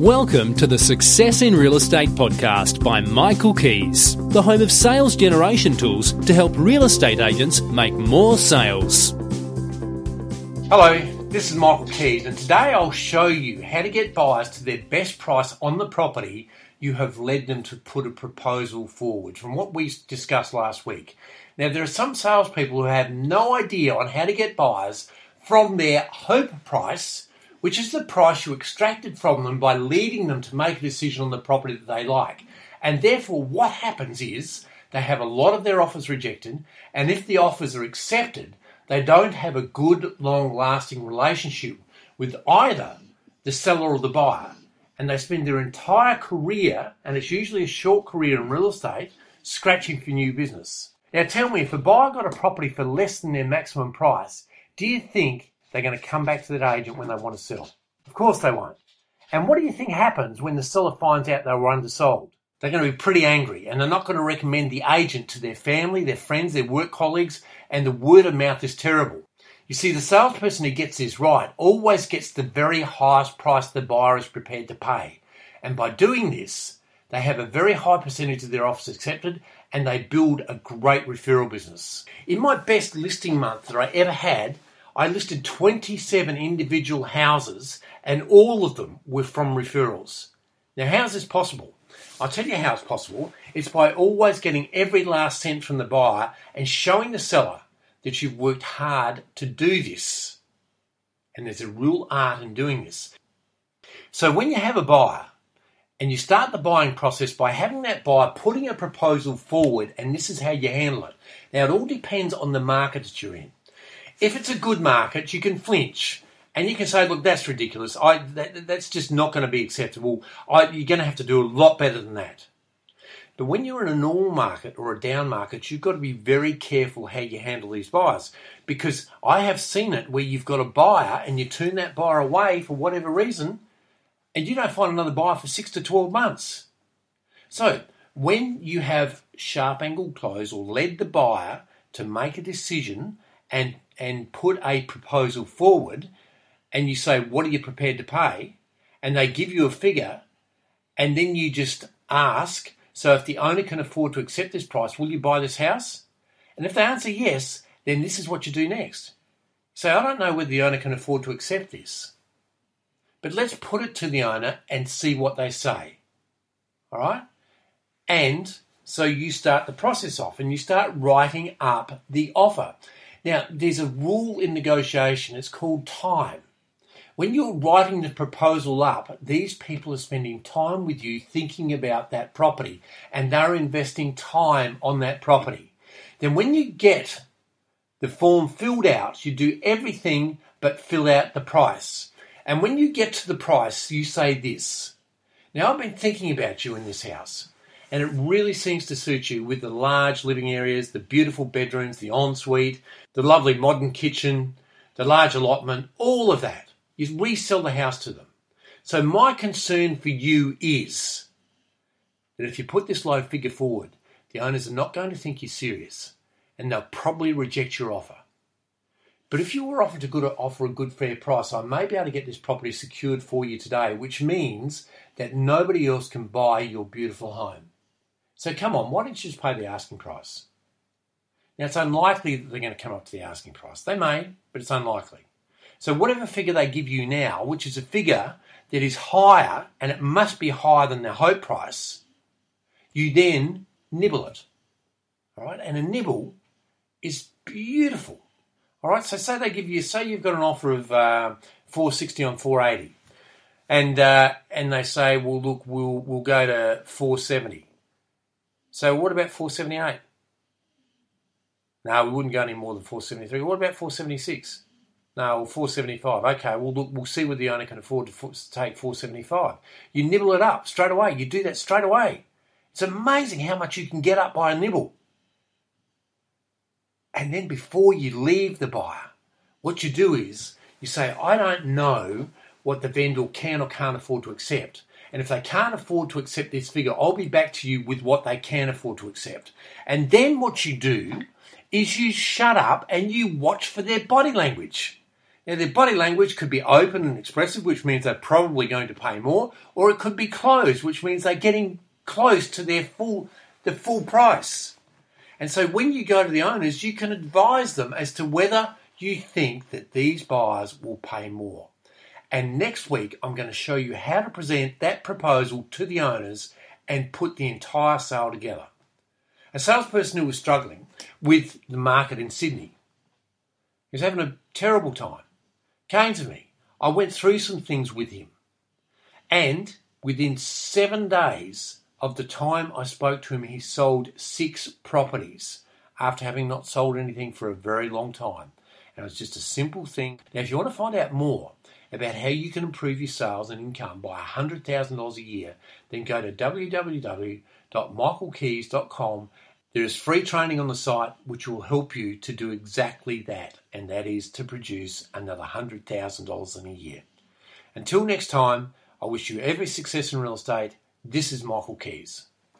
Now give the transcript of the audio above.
Welcome to the Success in Real Estate podcast by Michael Kies, the home of sales generation tools to help real estate agents make more sales. Hello, this is Michael Kies, and today I'll show you how to get buyers to their best price on the property you have led them to put a proposal forward from what we discussed last week. Now, there are some salespeople who have no idea on how to get buyers from their hope price which is the price you extracted from them by leading them to make a decision on the property that they like. And therefore, what happens is they have a lot of their offers rejected, and if the offers are accepted, they don't have a good, long lasting relationship with either the seller or the buyer. And they spend their entire career, and it's usually a short career in real estate, scratching for new business. Now, tell me, if a buyer got a property for less than their maximum price, do you think they're going to come back to that agent when they want to sell. Of course they won't. And what do you think happens when the seller finds out they were undersold? They're going to be pretty angry and they're not going to recommend the agent to their family, their friends, their work colleagues, and the word of mouth is terrible. You see, the salesperson who gets this right always gets the very highest price the buyer is prepared to pay. And by doing this, they have a very high percentage of their offers accepted and they build a great referral business. In my best listing month that I ever had, I listed 27 individual houses and all of them were from referrals. Now, how is this possible? I'll tell you how it's possible. It's by always getting every last cent from the buyer and showing the seller that you've worked hard to do this. And there's a real art in doing this. So when you have a buyer and you start the buying process by having that buyer putting a proposal forward, and this is how you handle it. Now, it all depends on the market that you're in. If it's a good market, you can flinch and you can say, look, that's ridiculous. I, that, that's just not going to be acceptable. I, you're going to have to do a lot better than that. But when you're in a normal market or a down market, you've got to be very careful how you handle these buyers. Because I have seen it where you've got a buyer and you turn that buyer away for whatever reason, and you don't find another buyer for six to 12 months. So, when you have sharp angle close or led the buyer to make a decision and and put a proposal forward and you say, What are you prepared to pay? And they give you a figure, and then you just ask, So if the owner can afford to accept this price, will you buy this house? And if they answer yes, then this is what you do next. Say, I don't know whether the owner can afford to accept this, but let's put it to the owner and see what they say. All right? And so you start the process off and you start writing up the offer. Now, there's a rule in negotiation, it's called time. When you're writing the proposal up, these people are spending time with you thinking about that property and they're investing time on that property. Then, when you get the form filled out, you do everything but fill out the price. And when you get to the price, you say this Now, I've been thinking about you in this house and it really seems to suit you with the large living areas, the beautiful bedrooms, the ensuite, the lovely modern kitchen, the large allotment, all of that. You resell the house to them. So my concern for you is that if you put this low figure forward, the owners are not going to think you're serious and they'll probably reject your offer. But if you were offered to good, offer a good fair price, I may be able to get this property secured for you today, which means that nobody else can buy your beautiful home. So come on, why don't you just pay the asking price? Now, it's unlikely that they're going to come up to the asking price. They may, but it's unlikely. So, whatever figure they give you now, which is a figure that is higher, and it must be higher than the hope price, you then nibble it. All right, and a nibble is beautiful. All right, so say they give you, say you've got an offer of uh, 460 on 480, and uh, and they say, well, look, we'll we'll go to 470. So what about 478? No, we wouldn't go any more than 473. What about 476? No, well, 475. Okay, well, look, we'll see whether the owner can afford to take 475. You nibble it up straight away. You do that straight away. It's amazing how much you can get up by a nibble. And then before you leave the buyer, what you do is you say, I don't know what the vendor can or can't afford to accept. And if they can't afford to accept this figure, I'll be back to you with what they can afford to accept. And then what you do is you shut up and you watch for their body language. Now, their body language could be open and expressive, which means they're probably going to pay more, or it could be closed, which means they're getting close to their full the full price. And so when you go to the owners, you can advise them as to whether you think that these buyers will pay more. And next week, I'm going to show you how to present that proposal to the owners and put the entire sale together. A salesperson who was struggling with the market in Sydney, he was having a terrible time, came to me. I went through some things with him. And within seven days of the time I spoke to him, he sold six properties after having not sold anything for a very long time. And it was just a simple thing. Now, if you want to find out more about how you can improve your sales and income by $100,000 a year, then go to www.michaelkies.com. There is free training on the site which will help you to do exactly that, and that is to produce another $100,000 in a year. Until next time, I wish you every success in real estate. This is Michael Kies.